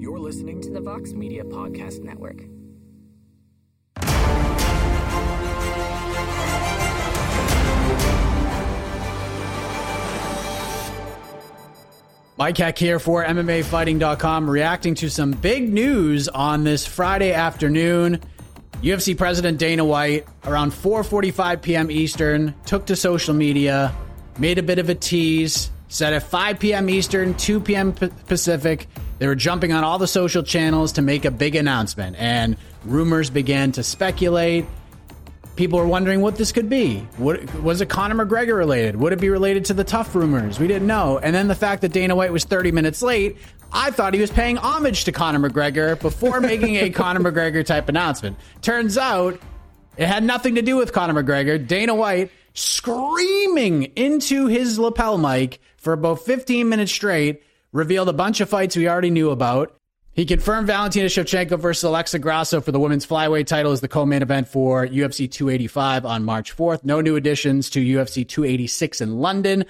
You're listening to the Vox Media Podcast Network. Mike Heck here for MMAfighting.com, reacting to some big news on this Friday afternoon. UFC President Dana White, around 4:45 p.m. Eastern, took to social media, made a bit of a tease, said at 5 p.m. Eastern, 2 p.m. Pacific, they were jumping on all the social channels to make a big announcement, and rumors began to speculate people were wondering what this could be. What, was it Conor McGregor related? Would it be related to the tough rumors? We didn't know. And then the fact that Dana White was 30 minutes late, I thought he was paying homage to Conor McGregor before making a Conor McGregor type announcement. Turns out it had nothing to do with Conor McGregor. Dana White screaming into his lapel mic for about 15 minutes straight revealed a bunch of fights we already knew about he confirmed Valentina Shevchenko versus Alexa Grasso for the women's flyweight title as the co-main event for UFC 285 on March 4th. No new additions to UFC 286 in London,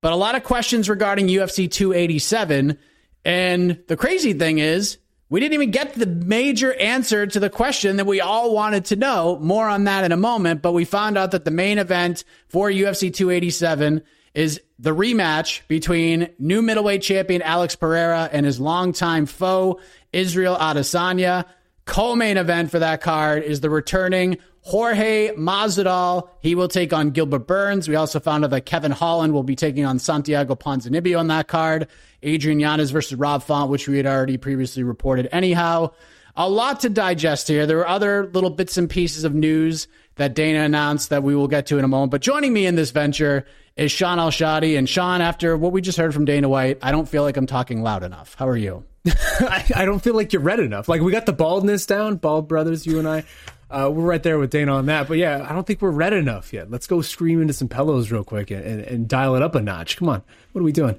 but a lot of questions regarding UFC 287. And the crazy thing is, we didn't even get the major answer to the question that we all wanted to know. More on that in a moment, but we found out that the main event for UFC 287 is the rematch between new middleweight champion Alex Pereira and his longtime foe Israel Adesanya. Co-main event for that card is the returning Jorge Masvidal. He will take on Gilbert Burns. We also found out that Kevin Holland will be taking on Santiago Ponzinibbio on that card. Adrian Yanez versus Rob Font, which we had already previously reported. Anyhow, a lot to digest here. There were other little bits and pieces of news that Dana announced that we will get to in a moment. But joining me in this venture is Shaheen Al-Shatti. And Shaheen, after what we just heard from Dana White, I don't feel like I'm talking loud enough. How are you? I, I, don't feel like you're red enough. Like we got the baldness down, bald brothers, you and I. Uh, we're right there with Dana on that. But yeah, I don't think we're red enough yet. Let's go scream into some pillows real quick and, and, and dial it up a notch. Come on. What are we doing?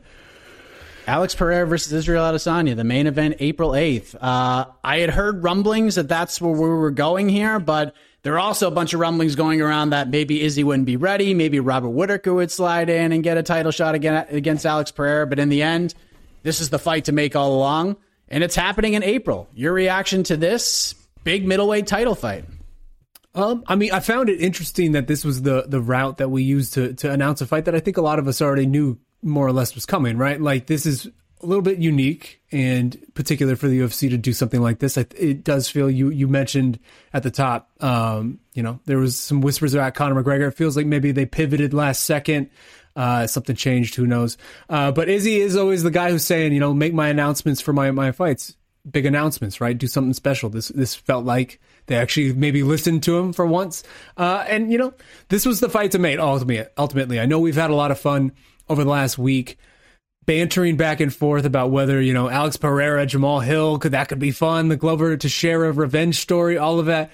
Alex Pereira versus Israel Adesanya, the main event, April 8th. Uh, I had heard rumblings that that's where we were going here, but there are also a bunch of rumblings going around that maybe Izzy wouldn't be ready. Maybe Robert Whitaker would slide in and get a title shot again against Alex Pereira. But in the end, this is the fight to make all along. And it's happening in April. Your reaction to this big middleweight title fight? Um, I mean, I found it interesting that this was the the route that we used to to announce a fight that I think a lot of us already knew more or less was coming, right? Like this is a little bit unique and particular for the UFC to do something like this. It does feel you you mentioned at the top, um, you know, there was some whispers about Conor McGregor. It feels like maybe they pivoted last second. Uh, something changed, who knows? Uh, but Izzy is always the guy who's saying, you know, make my announcements for my my fights, big announcements, right? Do something special. This this felt like they actually maybe listened to him for once. Uh, and you know, this was the fight to make. Ultimately, ultimately, I know we've had a lot of fun over the last week bantering back and forth about whether you know Alex Pereira, Jamahal Hill could that could be fun. The Glover Teixeira revenge story, all of that,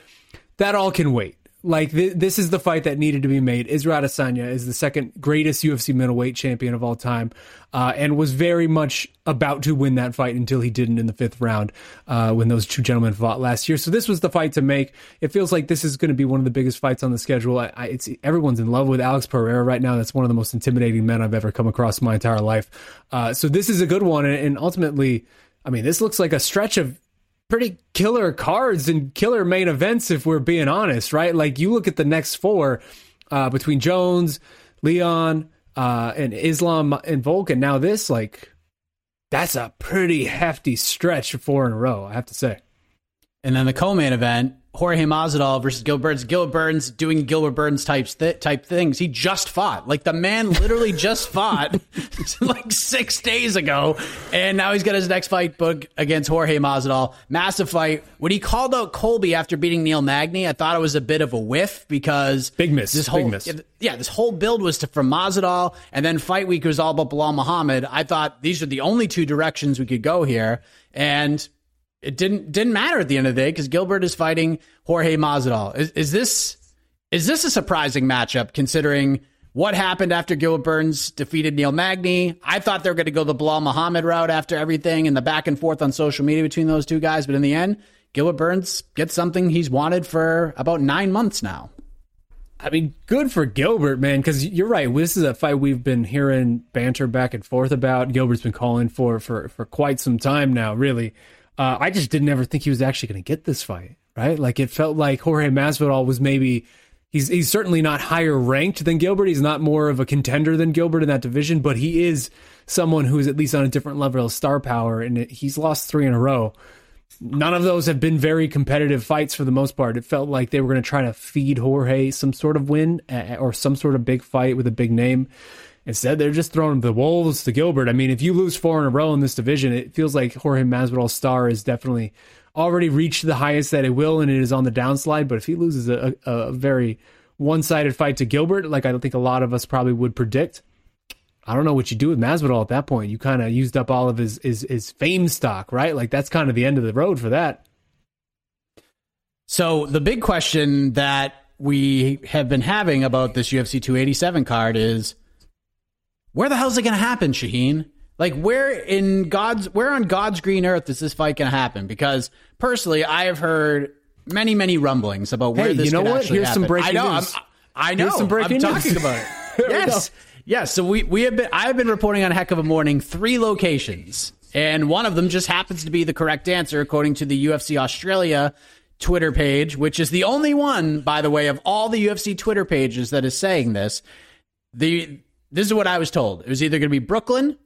that all can wait. Like th- this is the fight that needed to be made. Israel Adesanya is the second greatest UFC middleweight champion of all time, uh, and was very much about to win that fight until he didn't in the fifth round uh, when those two gentlemen fought last year. So this was the fight to make. It feels like this is going to be one of the biggest fights on the schedule. I, I, it's everyone's in love with Alex Pereira right now. That's one of the most intimidating men I've ever come across in my entire life. Uh, so this is a good one, and, and ultimately. I mean, this looks like a stretch of pretty killer cards and killer main events if we're being honest, right? Like you look at the next four uh, between Jones, Leon, uh, and Islam and Vulcan. Now this, like, that's a pretty hefty stretch four in a row, I have to say. And then the co-main event, Jorge Masvidal versus Gilbert Burns. Gilbert Burns doing Gilbert Burns types th- type things. He just fought. Like the man literally just fought like six days ago, and now he's got his next fight book against Jorge Masvidal. Massive fight. When he called out Colby after beating Neil Magny, I thought it was a bit of a whiff because big miss. This whole big miss. yeah, this whole build was to, from Masvidal, and then fight week was all about Belal Muhammad. I thought these are the only two directions we could go here, and it didn't didn't matter at the end of the day because Gilbert is fighting Jorge Masvidal. Is, is this is this a surprising matchup considering what happened after Gilbert Burns defeated Neil Magny? I thought they were going to go the Belal Muhammad route after everything and the back and forth on social media between those two guys, but in the end, Gilbert Burns gets something he's wanted for about nine months now. I mean, good for Gilbert, man, because you're right. This is a fight we've been hearing banter back and forth about. Gilbert's been calling for for for quite some time now, really. Uh, I just didn't ever think he was actually going to get this fight, right? Like it felt like Jorge Masvidal was maybe he's he's certainly not higher ranked than Gilbert. He's not more of a contender than Gilbert in that division, but he is someone who is at least on a different level of star power, and he's lost three in a row. None of those have been very competitive fights for the most part. It felt like they were going to try to feed Jorge some sort of win or some sort of big fight with a big name. Instead, they're just throwing the wolves to Gilbert. I mean, if you lose four in a row in this division, it feels like Jorge Masvidal's star is definitely already reached the highest that it will, and it is on the downslide. But if he loses a, a, very one-sided fight to Gilbert, like I think a lot of us probably would predict, I don't know what you do with Masvidal at that point. You kind of used up all of his, his his fame stock, right? Like that's kind of the end of the road for that. So the big question that we have been having about this UFC 287 card is where the hell is it going to happen, Shaheen? Like where in God's where on God's green earth is this fight going to happen? Because personally, I have heard many many rumblings about where hey, this. You know what? Here's happen. some breaking I know. news. I'm, I know. Here's some breaking I'm news. talking about it. yes. Yes. So we we have been. I have been reporting on a Heck of a Morning three locations, and one of them just happens to be the correct answer according to the UFC Australia Twitter page, which is the only one, by the way, of all the UFC Twitter pages that is saying this. The this is what I was told. It was either going to be Brooklyn,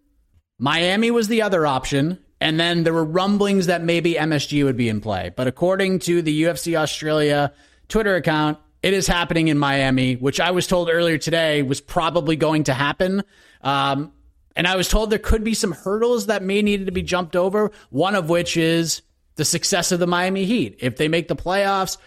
Miami was the other option, and then there were rumblings that maybe MSG would be in play. But according to the UFC Australia Twitter account, it is happening in Miami, which I was told earlier today was probably going to happen. Um, and I was told there could be some hurdles that may need to be jumped over, one of which is the success of the Miami Heat. If they make the playoffs,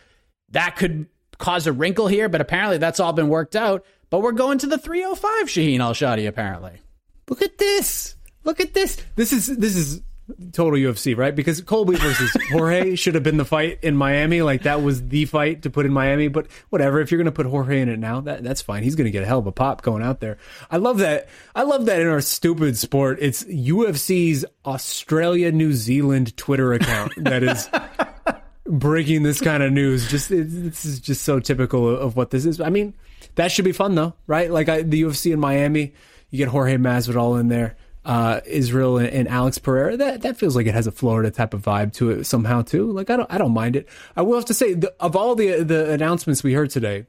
that could cause a wrinkle here, but apparently that's all been worked out. But we're going to the 305 Shaheen Al Shatti, apparently. Look at this. Look at this. This is this is total UFC, right? Because Colby versus Jorge should have been the fight in Miami. Like that was the fight to put in Miami. But whatever, if you're going to put Jorge in it now, that that's fine. He's going to get a hell of a pop going out there. I love that. I love that in our stupid sport, it's UFC's Australia New Zealand Twitter account that is. breaking this kind of news just it, this is just so typical of what this is i mean that should be fun though right like I, the ufc in miami you get jorge masvidal in there uh, Israel and, and, Alex Pereira. That that feels like it has a Florida type of vibe to it somehow too. Like I don't I don't mind it. I will have to say the, of all the the announcements we heard today,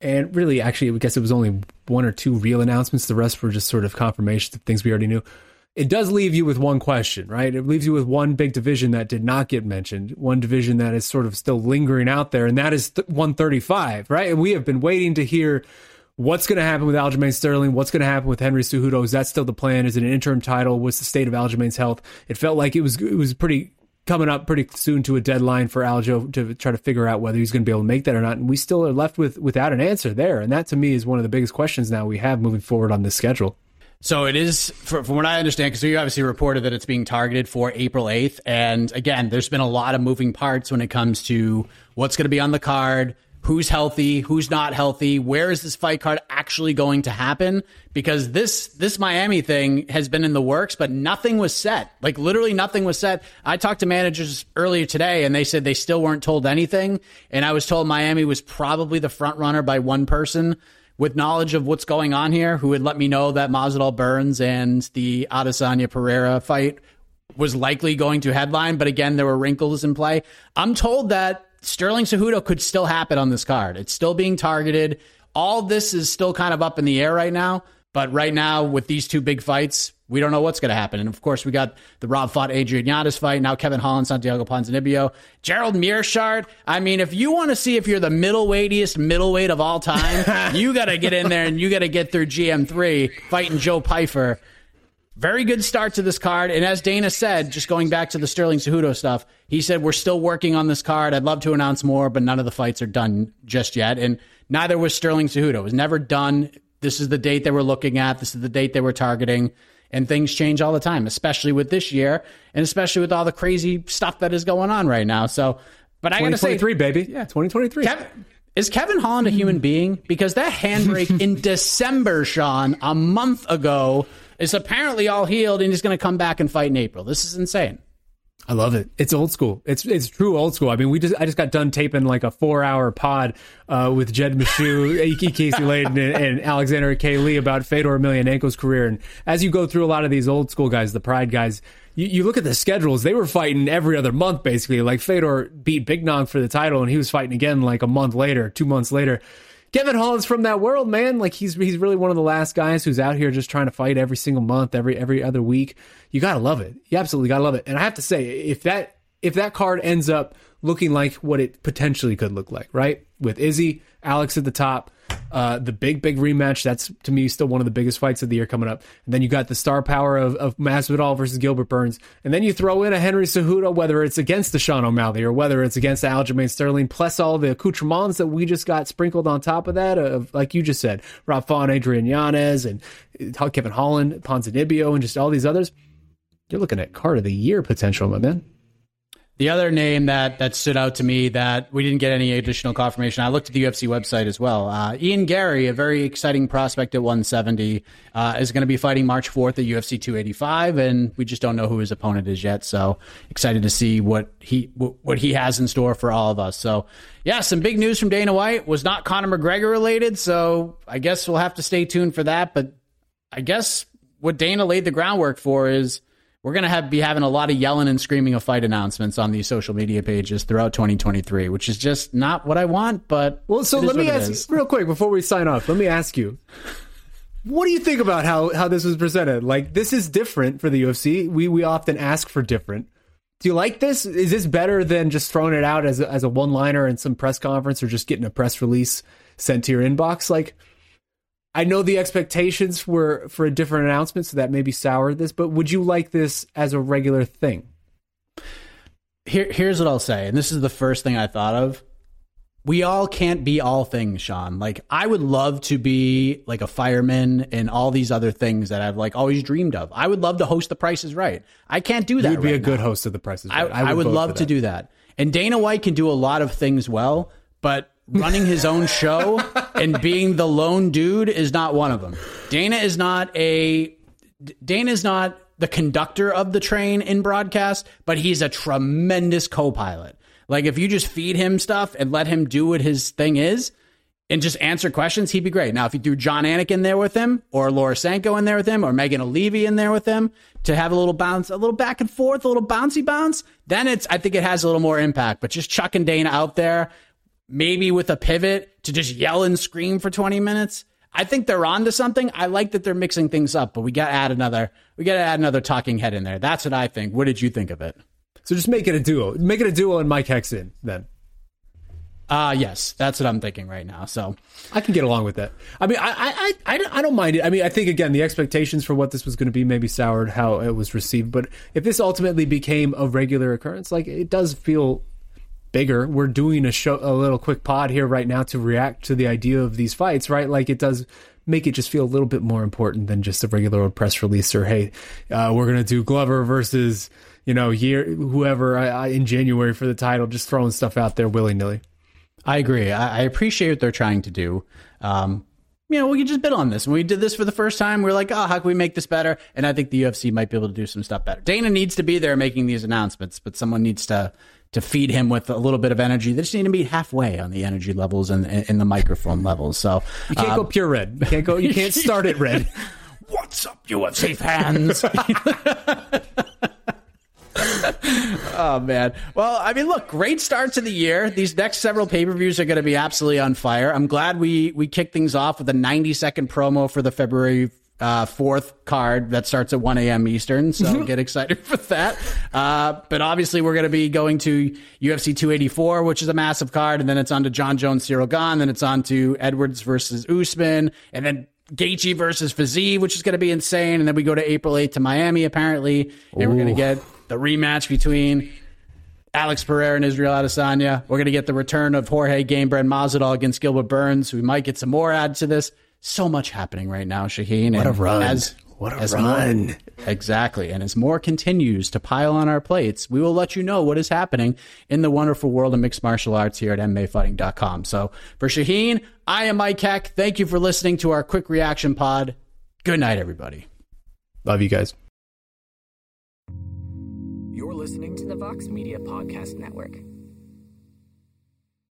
and really actually I guess it was only one or two real announcements. The rest were just sort of confirmations of things we already knew. It does leave you with one question, right? It leaves you with one big division that did not get mentioned, one division that is sort of still lingering out there, and that is th- 135, right? And we have been waiting to hear What's going to happen with Aljamain Sterling? What's going to happen with Henry Cejudo? Is that still the plan? Is it an interim title? What's the state of Aljamain's health? It felt like it was it was pretty coming up pretty soon to a deadline for Aljo to try to figure out whether he's going to be able to make that or not. And we still are left with without an answer there. And that to me is one of the biggest questions now we have moving forward on this schedule. So it is, from what I understand, because we obviously reported that it's being targeted for April 8th. And again, there's been a lot of moving parts when it comes to what's going to be on the card, who's healthy, who's not healthy, where is this fight card actually going to happen? Because this this Miami thing has been in the works, but nothing was set. Like literally nothing was set. I talked to managers earlier today and they said they still weren't told anything. And I was told Miami was probably the front runner by one person with knowledge of what's going on here, who would let me know that Masvidal Burns and the Adesanya Pereira fight was likely going to headline. But again, there were wrinkles in play. I'm told that Sterling Cejudo could still happen on this card. It's still being targeted. All this is still kind of up in the air right now. But right now, with these two big fights, we don't know what's going to happen. And of course, we got the Rob Font Adrian Yanez fight. Now Kevin Holland, Santiago Ponzinibbio, Gerald Meerschaert. I mean, if you want to see if you're the middleweightiest middleweight of all time, you got to get in there and you got to get through GM3 fighting Joe Pyfer. Very good start to this card. And as Dana said, just going back to the Sterling Cejudo stuff, he said, We're still working on this card. I'd love to announce more, but none of the fights are done just yet. And neither was Sterling Cejudo. It was never done. This is the date they were looking at. This is the date they were targeting. And things change all the time, especially with this year and especially with all the crazy stuff that is going on right now. So, but I got to say, three baby. Yeah, 2023. Kevin, is Kevin Holland a human being? Because that handbrake in December, Shaheen, a month ago, is apparently all healed and he's going to come back and fight in April. This is insane. I love it. It's old school. It's it's true old school. I mean, we just I just got done taping like a four hour pod uh, with Jed Iki Casey Layden, and, and, Alexander K. Lee about Fedor Emelianenko's career. And as you go through a lot of these old school guys, the Pride guys, you, you look at the schedules; they were fighting every other month, basically. Like Fedor beat Big Nog for the title, and he was fighting again like a month later, two months later. Kevin Holland's from that world, man. Like he's he's really one of the last guys who's out here just trying to fight every single month, every every other week. You gotta love it. You absolutely gotta love it. And I have to say, if that if that card ends up looking like what it potentially could look like, right? With Izzy, Alex at the top, uh, the big, big rematch. That's to me still one of the biggest fights of the year coming up. And then you got the star power of, of Masvidal versus Gilbert Burns. And then you throw in a Henry Cejudo, whether it's against the Sean O'Malley or whether it's against Aljamain Sterling, plus all the accoutrements that we just got sprinkled on top of that, of like you just said, Rob Font, Adrian Yanez, and Kevin Holland, Ponzinibbio, and just all these others. You're looking at card of the year potential, my man. The other name that that stood out to me that we didn't get any additional confirmation. I looked at the UFC website as well. Uh, Ian Garry, a very exciting prospect at 170, uh, is going to be fighting March 4th at UFC 285, and we just don't know who his opponent is yet. So excited to see what he what he has in store for all of us. So yeah, some big news from Dana White was not Conor McGregor related. So I guess we'll have to stay tuned for that. But I guess what Dana laid the groundwork for is we're going to have be having a lot of yelling and screaming of fight announcements on these social media pages throughout 2023, which is just not what I want. But well, so let me ask you real quick before we sign off. Let me ask you, what do you think about how how this was presented? Like this is different for the UFC. We we often ask for different. Do you like this? Is this better than just throwing it out as a, as a one liner in some press conference or just getting a press release sent to your inbox? Like I know the expectations were for a different announcement, so that maybe soured this. But would you like this as a regular thing? Here, here's what I'll say, and this is the first thing I thought of. We all can't be all things, Shaheen. Like I would love to be like a fireman and all these other things that I've like always dreamed of. I would love to host The Price Is Right. I can't do that. You'd be right a good now. host of The Price Is Right. I, I, I would, love to do that. And Dana White can do a lot of things well, but running his own show and being the lone dude is not one of them. Dana is not a Dana is not the conductor of the train in broadcast, but he's a tremendous co-pilot. Like if you just feed him stuff and let him do what his thing is and just answer questions, he'd be great. Now, if you threw Jon Anik in there with him, or Laura Sanko in there with him, or Megan Olivi in there with him to have a little bounce, a little back and forth, a little bouncy bounce, then it's I think it has a little more impact. But just chucking Dana out there maybe with a pivot to just yell and scream for 20 minutes. I think they're on to something. I like that they're mixing things up, but we got to add another. We got to add another talking head in there. That's what I think. What did you think of it? So just make it a duo. Make it a duo and Mike Heck's in then. Uh yes, that's what I'm thinking right now. So I can get along with that. I mean, I I I, I don't mind it. I mean, I think again the expectations for what this was going to be maybe soured how it was received. But if this ultimately became a regular occurrence, like it does feel bigger. We're doing a show, a little quick pod here right now to react to the idea of these fights, right? Like it does make it just feel a little bit more important than just a regular old press release or hey, uh, we're gonna do Glover versus you know year whoever uh, in January for the title, just throwing stuff out there willy nilly. I agree. I, I, appreciate what they're trying to do. Um, you know, we can just bid on this. When we did this for the first time, we are like, oh, how can we make this better? And I think the UFC might be able to do some stuff better. Dana needs to be there making these announcements, but someone needs to to feed him with a little bit of energy. They just need to be halfway on the energy levels and in the microphone levels. So you can't go um, pure red. You can't go. You can't start it red. What's up, UFC fans? oh man. Well, I mean, look, great start to the year. These next several pay per views are going to be absolutely on fire. I'm glad we we kicked things off with a 90 second promo for the February uh, fourth card that starts at 1 a.m. Eastern. So mm-hmm. get excited for that. Uh, but obviously, we're going to be going to UFC 284, which is a massive card. And then it's on to Jon Jones, Cyril Gane. Then it's on to Edwards versus Usman. And then Gaethje versus Fiziev, which is going to be insane. And then we go to April 8th to Miami, apparently. And Ooh. we're going to get the rematch between Alex Pereira and Israel Adesanya. We're going to get the return of Jorge Gamebred Masvidal against Gilbert Burns. We might get some more add to this so much happening right now, Shaheen. What a run. As, what a as run. More, exactly. And as more continues to pile on our plates, we will let you know what is happening in the wonderful world of mixed martial arts here at MMAfighting.com. So for Shaheen, I am Mike Heck. Thank you for listening to our quick reaction pod. Good night, everybody. Love you guys. Listening to the Vox Media Podcast Network.